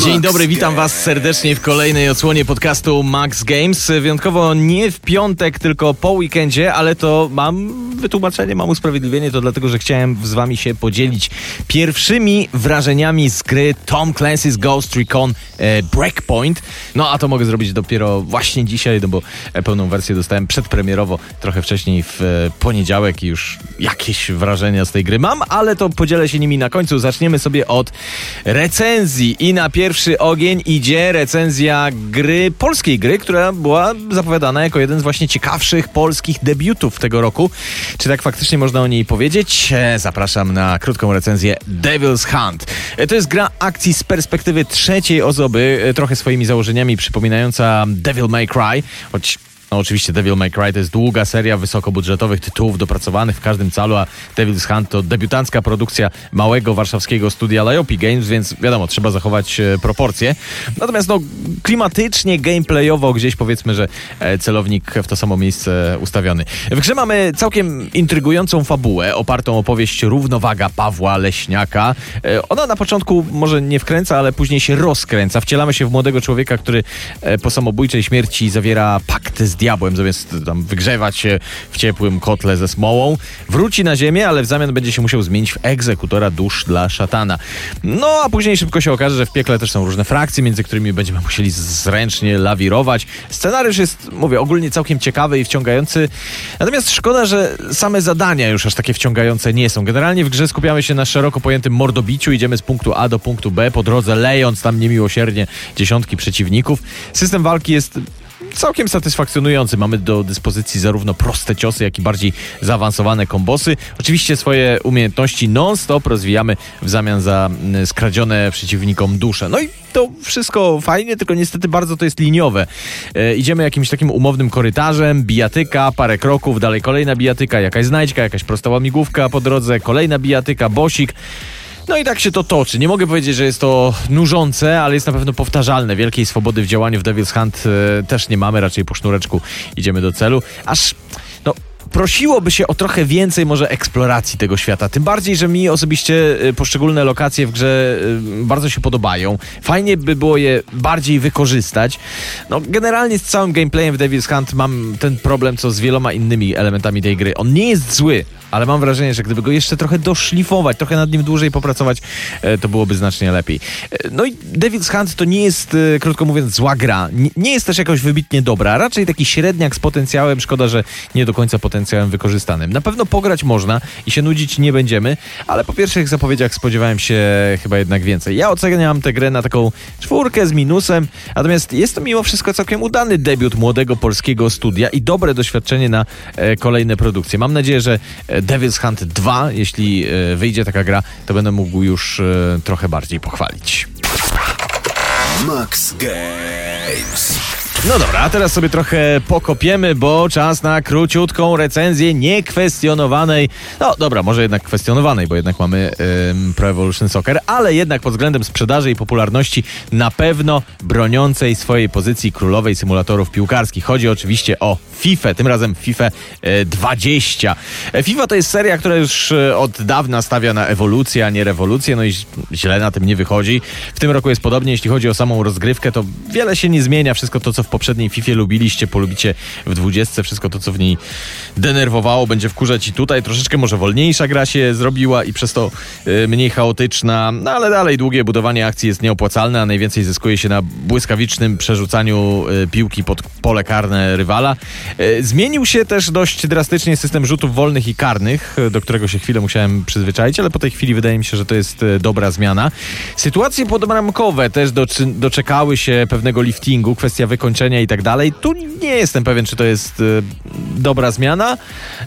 Dzień dobry, witam Was serdecznie w kolejnej odsłonie podcastu Max Games. Wyjątkowo nie w piątek, tylko po weekendzie, ale to mam wytłumaczenie, mam usprawiedliwienie, to dlatego, że chciałem z Wami się podzielić pierwszymi wrażeniami z gry Tom Clancy's Ghost Recon e, Breakpoint. No a to mogę zrobić dopiero właśnie dzisiaj, no bo pełną wersję dostałem przedpremierowo trochę wcześniej w e, poniedziałek i już jakieś wrażenia z tej gry mam, ale to podzielę się nimi na końcu. Zaczniemy sobie od recenzji i na pierwszy ogień idzie recenzja gry, polskiej gry, która była zapowiadana jako jeden z właśnie ciekawszych polskich debiutów tego roku. Czy tak faktycznie można o niej powiedzieć? E, Zapraszam na krótką recenzję Devil's Hunt. E, To jest gra akcji z perspektywy trzeciej osoby, e, trochę swoimi założeniami przypominająca Devil May Cry, choć no oczywiście Devil May Cry to jest długa seria wysokobudżetowych tytułów dopracowanych w każdym calu, a Devil's Hunt to debiutancka produkcja małego warszawskiego studia Liopi Games, więc wiadomo, trzeba zachować e, proporcje. Natomiast no klimatycznie, gameplayowo gdzieś powiedzmy, że e, celownik w to samo miejsce ustawiony. W grze mamy całkiem intrygującą fabułę, opartą o powieść Równowaga Pawła Leśniaka. E, Ona na początku może nie wkręca, ale później się rozkręca. Wcielamy się w młodego człowieka, który po samobójczej śmierci zawiera pakt z diabłem, zamiast tam wygrzewać się w ciepłym kotle ze smołą. Wróci na ziemię, ale w zamian będzie się musiał zmienić w egzekutora dusz dla szatana. No a później szybko się okaże, że w piekle też są różne frakcje, między którymi będziemy musieli zręcznie lawirować. Scenariusz jest, mówię, ogólnie całkiem ciekawy i wciągający. Natomiast szkoda, że same zadania już aż takie wciągające nie są. Generalnie w grze skupiamy się na szeroko pojętym mordobiciu. Idziemy z punktu A do punktu B, po drodze lejąc tam niemiłosiernie dziesiątki przeciwników. System walki jest całkiem satysfakcjonujący. Mamy do dyspozycji zarówno proste ciosy, jak i bardziej zaawansowane kombosy. Oczywiście swoje umiejętności non-stop rozwijamy w zamian za mm, skradzione przeciwnikom dusze. No i to wszystko fajnie, tylko niestety bardzo to jest liniowe. E, idziemy jakimś takim umownym korytarzem, bijatyka, parę kroków, dalej kolejna bijatyka, jakaś znajdźka, jakaś prosta łamigłówka po drodze, kolejna bijatyka, bosik. No i tak się to toczy. Nie mogę powiedzieć, że jest to nużące, ale jest na pewno powtarzalne. Wielkiej swobody w działaniu w Devil's Hunt e, też nie mamy, raczej po sznureczku idziemy do celu. Aż, no, prosiłoby się o trochę więcej może eksploracji tego świata. Tym bardziej, że mi osobiście e, poszczególne lokacje w grze e, bardzo się podobają. Fajnie by było je bardziej wykorzystać. No, generalnie z całym gameplayem w Devil's Hunt mam ten problem, co z wieloma innymi elementami tej gry. On nie jest zły, ale mam wrażenie, że gdyby go jeszcze trochę doszlifować, trochę nad nim dłużej popracować, e, to byłoby znacznie lepiej. E, No i Devil's Hunt to nie jest, e, krótko mówiąc, zła gra. Nie- jest też jakoś wybitnie dobra, raczej taki średniak z potencjałem, szkoda, że nie do końca potencjałem wykorzystanym. Na pewno pograć można i się nudzić nie będziemy, ale po pierwszych zapowiedziach spodziewałem się chyba jednak więcej. Ja oceniam tę grę na taką czwórkę z minusem, natomiast jest to mimo wszystko całkiem udany debiut młodego polskiego studia i dobre doświadczenie na kolejne produkcje. Mam nadzieję, że Devil's Hunt 2, jeśli e, wyjdzie taka gra, to będę mógł już e, trochę bardziej pochwalić. Max Games. No dobra, a teraz sobie trochę pokopiemy, bo czas na króciutką recenzję niekwestionowanej. No dobra, może jednak kwestionowanej, bo jednak mamy ym, Pro Evolution Soccer, ale jednak pod względem sprzedaży i popularności na pewno broniącej swojej pozycji królowej symulatorów piłkarskich. Chodzi oczywiście o FIFA, tym razem FIFA e, 20. E, FIFA to jest seria, która już e, od dawna stawia na ewolucję, a nie rewolucję, no i źle na tym nie wychodzi. W tym roku jest podobnie, jeśli chodzi o samą rozgrywkę, to wiele się nie zmienia. Wszystko to, co w poprzedniej FIFA lubiliście, polubicie w 20. Wszystko to, co w niej denerwowało, będzie wkurzać i tutaj. Troszeczkę może wolniejsza gra się zrobiła i przez to e, mniej chaotyczna, no ale dalej długie budowanie akcji jest nieopłacalne, a najwięcej zyskuje się na błyskawicznym przerzucaniu e, piłki pod pole karne rywala. E, Zmienił się też dość drastycznie system rzutów wolnych i karnych, do którego się chwilę musiałem przyzwyczaić, ale po tej chwili wydaje mi się, że to jest dobra zmiana. Sytuacje podbramkowe też doczekały się pewnego liftingu, kwestia wykończenia i tak dalej. Tu nie jestem pewien, czy to jest e, dobra zmiana,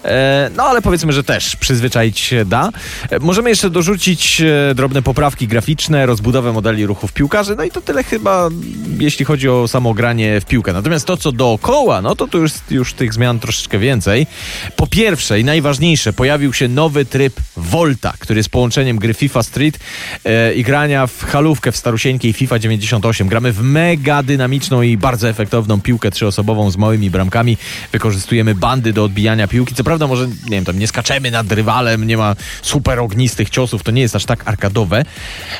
e, no ale powiedzmy, że też przyzwyczaić się da. E, Możemy jeszcze dorzucić e, drobne poprawki graficzne, rozbudowę modeli ruchów piłkarzy, no i to tyle chyba, jeśli chodzi o samo granie w piłkę. Natomiast to, co dookoła, no to tu już, już tych zmian troszeczkę więcej. Po pierwsze i najważniejsze, pojawił się nowy tryb Volta, który jest połączeniem gry FIFA Street i grania w halówkę w starusieńkiej FIFA 98. Gramy w mega dynamiczną i bardzo efektywną efektowną piłkę trzyosobową z małymi bramkami. Wykorzystujemy bandy do odbijania piłki. Co prawda może, nie wiem, tam nie skaczemy nad rywalem, nie ma super ognistych ciosów, to nie jest aż tak arkadowe,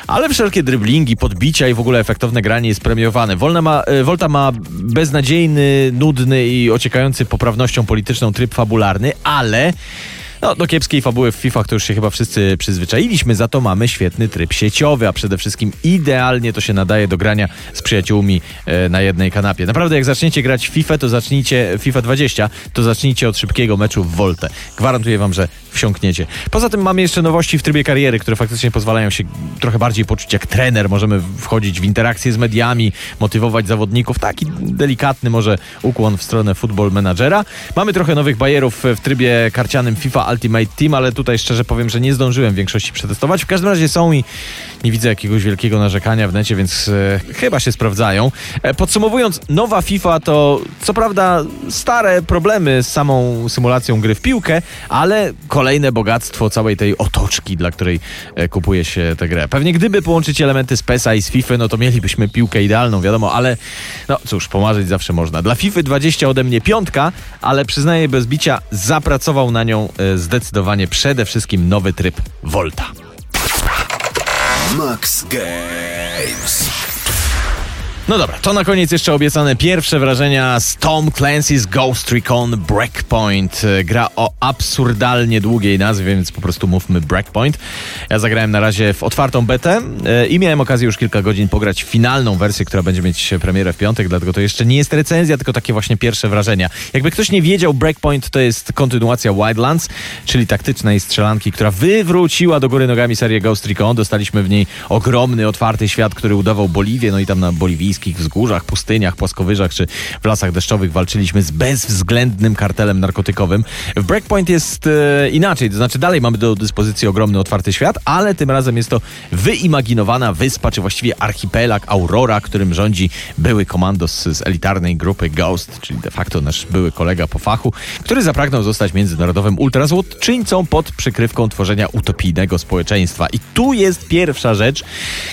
ale wszelkie dryblingi, podbicia i w ogóle efektowne granie jest premiowane. Wolna ma, e, Volta ma beznadziejny, nudny i ociekający poprawnością polityczną tryb fabularny, ale no, do kiepskiej fabuły w FIFA to już się chyba wszyscy przyzwyczailiśmy, za to mamy świetny tryb sieciowy, a przede wszystkim idealnie to się nadaje do grania z przyjaciółmi e, na jednej kanapie. Naprawdę jak zaczniecie grać w FIFA, to zacznijcie FIFA 20, to zacznijcie od szybkiego meczu w Voltę. Gwarantuję wam, że wsiąkniecie. Poza tym mamy jeszcze nowości w trybie kariery, które faktycznie pozwalają się trochę bardziej poczuć jak trener. Możemy wchodzić w interakcje z mediami, motywować zawodników. Taki delikatny może ukłon w stronę football managera. Mamy trochę nowych bajerów w trybie karcianym FIFA Ultimate Team, ale tutaj szczerze powiem, że nie zdążyłem większości przetestować. W każdym razie są i nie widzę jakiegoś wielkiego narzekania w necie, więc e, chyba się sprawdzają. E, podsumowując, nowa FIFA to co prawda stare problemy z samą symulacją gry w piłkę, ale kolejne bogactwo całej tej otoczki, dla której e, kupuje się tę grę. Pewnie gdyby połączyć elementy z PESA i z FIFA, no to mielibyśmy piłkę idealną, wiadomo, ale no cóż, pomarzyć zawsze można. Dla FIFA 20 ode mnie piątka, ale przyznaję bez bicia, zapracował na nią e, zdecydowanie przede wszystkim nowy tryb Volta. Max Games. No dobra, to na koniec jeszcze obiecane pierwsze wrażenia z Tom Clancy's Ghost Recon Breakpoint. E, Gra o absurdalnie długiej nazwie, więc po prostu mówmy Breakpoint. Ja zagrałem na razie w otwartą betę e, i miałem okazję już kilka godzin pograć finalną wersję, która będzie mieć premierę w piątek, dlatego to jeszcze nie jest recenzja, tylko takie właśnie pierwsze wrażenia. Jakby ktoś nie wiedział, Breakpoint to jest kontynuacja Wildlands, czyli taktycznej strzelanki, która wywróciła do góry nogami serię Ghost Recon. Dostaliśmy w niej ogromny, otwarty świat, który udawał Boliwię, no i tam na boliwijskiej wzgórzach, pustyniach, płaskowyżach czy w lasach deszczowych walczyliśmy z bezwzględnym kartelem narkotykowym. W Breakpoint jest e, inaczej, to znaczy dalej mamy do dyspozycji ogromny, otwarty świat, ale tym razem jest to wyimaginowana wyspa, czy właściwie archipelag Aurora, którym rządzi były komandos z elitarnej grupy Ghost, czyli de facto nasz były kolega po fachu, który zapragnął zostać międzynarodowym ultrazłotczyńcą pod przykrywką tworzenia utopijnego społeczeństwa. I tu jest pierwsza rzecz,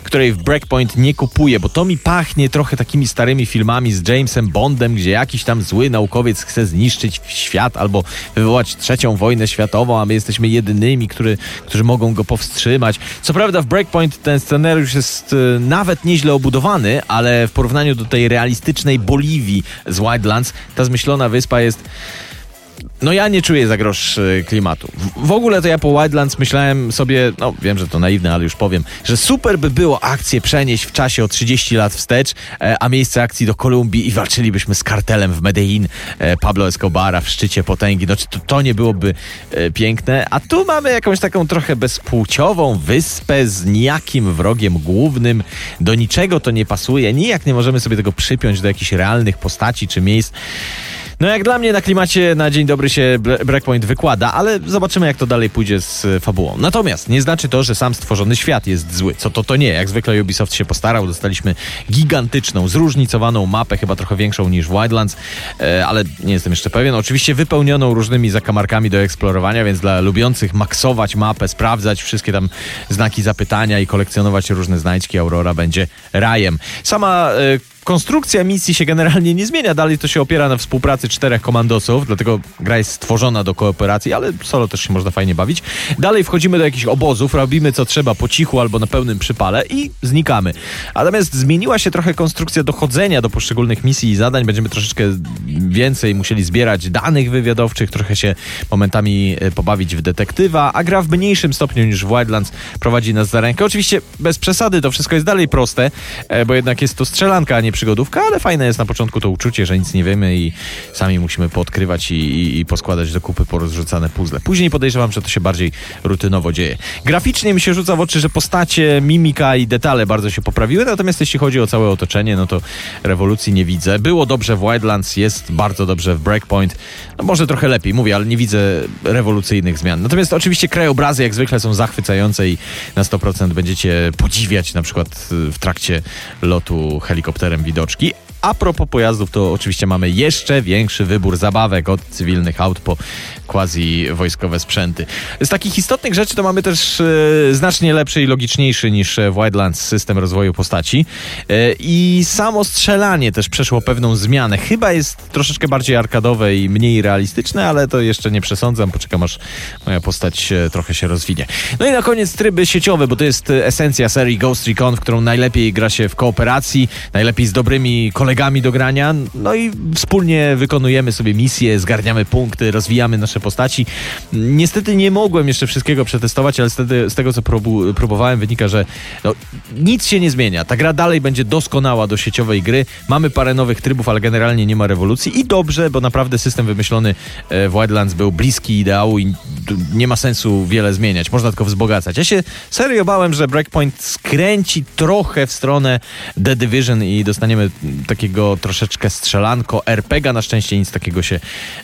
której w Breakpoint nie kupuję, bo to mi pachnie trochę takimi starymi filmami z Jamesem Bondem, gdzie jakiś tam zły naukowiec chce zniszczyć świat albo wywołać trzecią wojnę światową, a my jesteśmy jedynymi, który, którzy mogą go powstrzymać. Co prawda w Breakpoint ten scenariusz jest y, nawet nieźle obudowany, ale w porównaniu do tej realistycznej Boliwii z Wildlands, ta zmyślona wyspa jest no ja nie czuję za grosz y, klimatu. W, w ogóle to ja po Wildlands myślałem sobie, no wiem, że to naiwne, ale już powiem, że super by było akcję przenieść w czasie o 30 lat wstecz, e, a miejsce akcji do Kolumbii i walczylibyśmy z kartelem w Medellin e, Pablo Escobara w szczycie potęgi. No czy to, to nie byłoby e, piękne? A tu mamy jakąś taką trochę bezpłciową wyspę z nijakim wrogiem głównym. Do niczego to nie pasuje. Nijak nie możemy sobie tego przypiąć do jakichś realnych postaci czy miejsc. No jak dla mnie na klimacie na dzień dobry się Breakpoint wykłada, ale zobaczymy jak to dalej pójdzie z e, fabułą. Natomiast nie znaczy to, że sam stworzony świat jest zły. Co to to nie. Jak zwykle Ubisoft się postarał. Dostaliśmy gigantyczną, zróżnicowaną mapę, chyba trochę większą niż Wildlands, e, ale nie jestem jeszcze pewien. Oczywiście wypełnioną różnymi zakamarkami do eksplorowania, więc dla lubiących maksować mapę, sprawdzać wszystkie tam znaki zapytania i kolekcjonować różne znajdźki Aurora będzie rajem. Sama e, konstrukcja misji się generalnie nie zmienia. Dalej to się opiera na współpracy czterech komandosów, dlatego gra jest stworzona do kooperacji, ale solo też się można fajnie bawić. Dalej wchodzimy do jakichś obozów, robimy co trzeba po cichu albo na pełnym przypale i znikamy. Natomiast zmieniła się trochę konstrukcja dochodzenia do poszczególnych misji i zadań. Będziemy troszeczkę więcej musieli zbierać danych wywiadowczych, trochę się momentami e, pobawić w detektywa, a gra w mniejszym stopniu niż w Wildlands prowadzi nas za rękę. Oczywiście bez przesady to wszystko jest dalej proste, e, bo jednak jest to strzelanka, a nie przygodówka, ale fajne jest na początku to uczucie, że nic nie wiemy i sami musimy podkrywać i, i, i poskładać do kupy porozrzucane puzzle. Później podejrzewam, że to się bardziej rutynowo dzieje. Graficznie mi się rzuca w oczy, że postacie, mimika i detale bardzo się poprawiły, natomiast jeśli chodzi o całe otoczenie, no to rewolucji nie widzę. Było dobrze w Wildlands, jest bardzo dobrze w Breakpoint. No może trochę lepiej, mówię, ale nie widzę rewolucyjnych zmian. Natomiast oczywiście krajobrazy jak zwykle są zachwycające i na 100% będziecie podziwiać na przykład w trakcie lotu helikopterem widoczki. A propos pojazdów, to oczywiście mamy jeszcze większy wybór zabawek od cywilnych aut po quasi wojskowe sprzęty. Z takich istotnych rzeczy to mamy też e, znacznie lepszy i logiczniejszy niż w Wildlands system rozwoju postaci. E, I samo strzelanie też przeszło pewną zmianę. Chyba jest troszeczkę bardziej arkadowe i mniej realistyczne, ale to jeszcze nie przesądzam. Poczekam aż moja postać e, trochę się rozwinie. No i na koniec tryby sieciowe, bo to jest e, esencja serii Ghost Recon, w którą najlepiej gra się w kooperacji, najlepiej z dobrymi kolegami do grania. No i wspólnie wykonujemy sobie misje, zgarniamy punkty, rozwijamy nasze postaci. Niestety nie mogłem jeszcze wszystkiego przetestować, ale z, te, z tego co próbu, próbowałem wynika, że no, nic się nie zmienia. Ta gra dalej będzie doskonała do sieciowej gry. Mamy parę nowych trybów, ale generalnie nie ma rewolucji i dobrze, bo naprawdę system wymyślony e, w Wildlands był bliski ideału i nie ma sensu wiele zmieniać. Można tylko wzbogacać. Ja się serio bałem, że Breakpoint skręci trochę w stronę The Division i dostaniemy takiego troszeczkę strzelanko RPGa. Na szczęście nic takiego się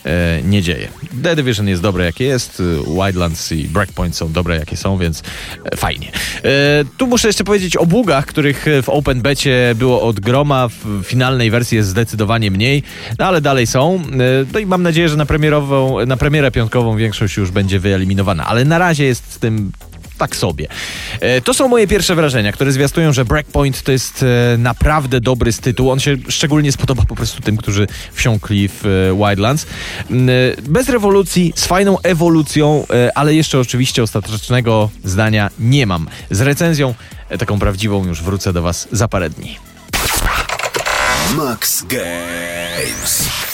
e, nie dzieje. The Division jest dobre jakie jest, Wildlands i Breakpoint są dobre jakie są, więc e, fajnie. E, tu muszę jeszcze powiedzieć o bugach, których w Open Becie było od groma, w finalnej wersji jest zdecydowanie mniej, no ale dalej są. E, no i mam nadzieję, że na premierową, na premierę piątkową większość już będzie wyeliminowana, ale na razie jest z tym tak sobie. E, to są moje pierwsze wrażenia, które zwiastują, że Breakpoint to jest e, naprawdę dobry z tytułu. On się szczególnie spodoba po prostu tym, którzy wsiąkli w e, Wildlands. Bez rewolucji, z fajną ewolucją, ale jeszcze oczywiście ostatecznego zdania nie mam. Z recenzją taką prawdziwą już wrócę do Was za parę dni. Max Games.